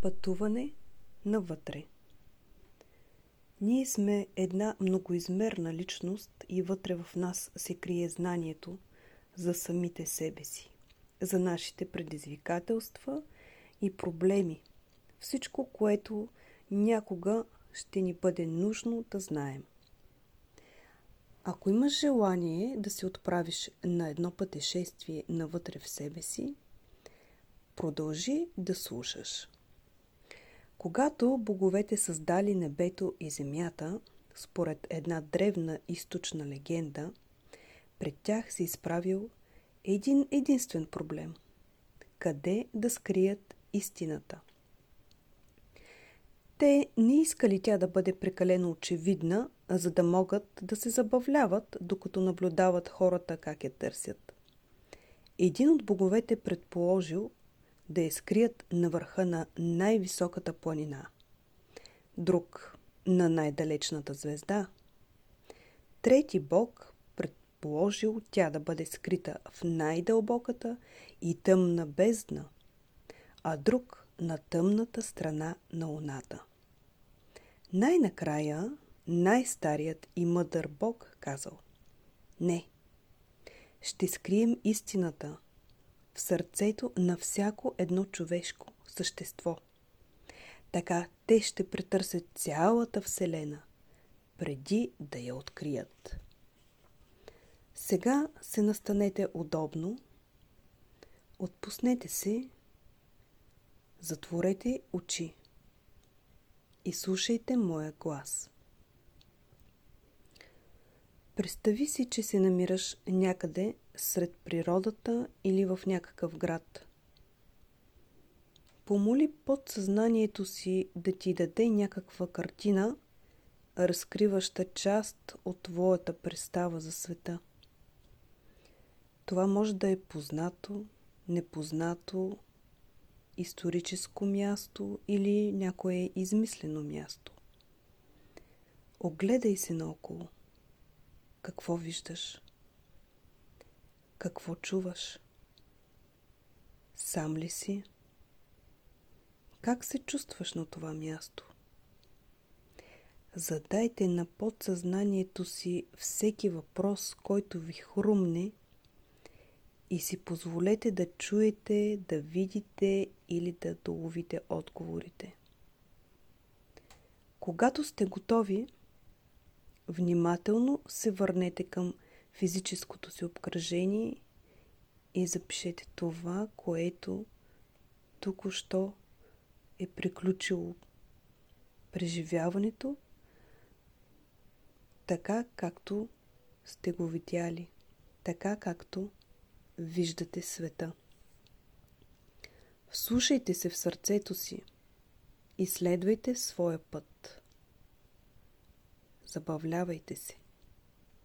Пътуване навътре Ние сме една многоизмерна личност и вътре в нас се крие знанието за самите себе си, за нашите предизвикателства и проблеми, всичко, което някога ще ни бъде нужно да знаем. Ако имаш желание да се отправиш на едно пътешествие навътре в себе си, продължи да слушаш. Когато боговете създали небето и земята, според една древна източна легенда, пред тях се изправил един единствен проблем – къде да скрият истината. Те не искали тя да бъде прекалено очевидна, за да могат да се забавляват, докато наблюдават хората как я търсят. Един от боговете предположил да я скрият на върха на най-високата планина. Друг на най-далечната звезда. Трети бог предположил тя да бъде скрита в най-дълбоката и тъмна бездна, а друг на тъмната страна на луната. Най-накрая най-старият и мъдър Бог казал Не, ще скрием истината в сърцето на всяко едно човешко същество. Така те ще претърсят цялата Вселена, преди да я открият. Сега се настанете удобно, отпуснете се, затворете очи и слушайте моя глас. Представи си, че се намираш някъде сред природата или в някакъв град. Помоли подсъзнанието си да ти даде някаква картина, разкриваща част от твоята представа за света. Това може да е познато, непознато, историческо място или някое измислено място. Огледай се наоколо. Какво виждаш? Какво чуваш? Сам ли си? Как се чувстваш на това място? Задайте на подсъзнанието си всеки въпрос, който ви хрумне и си позволете да чуете, да видите или да доловите отговорите. Когато сте готови, внимателно се върнете към физическото си обкръжение и запишете това, което току-що е приключило преживяването, така както сте го видяли, така както виждате света. Вслушайте се в сърцето си и следвайте своя път. Забавлявайте се.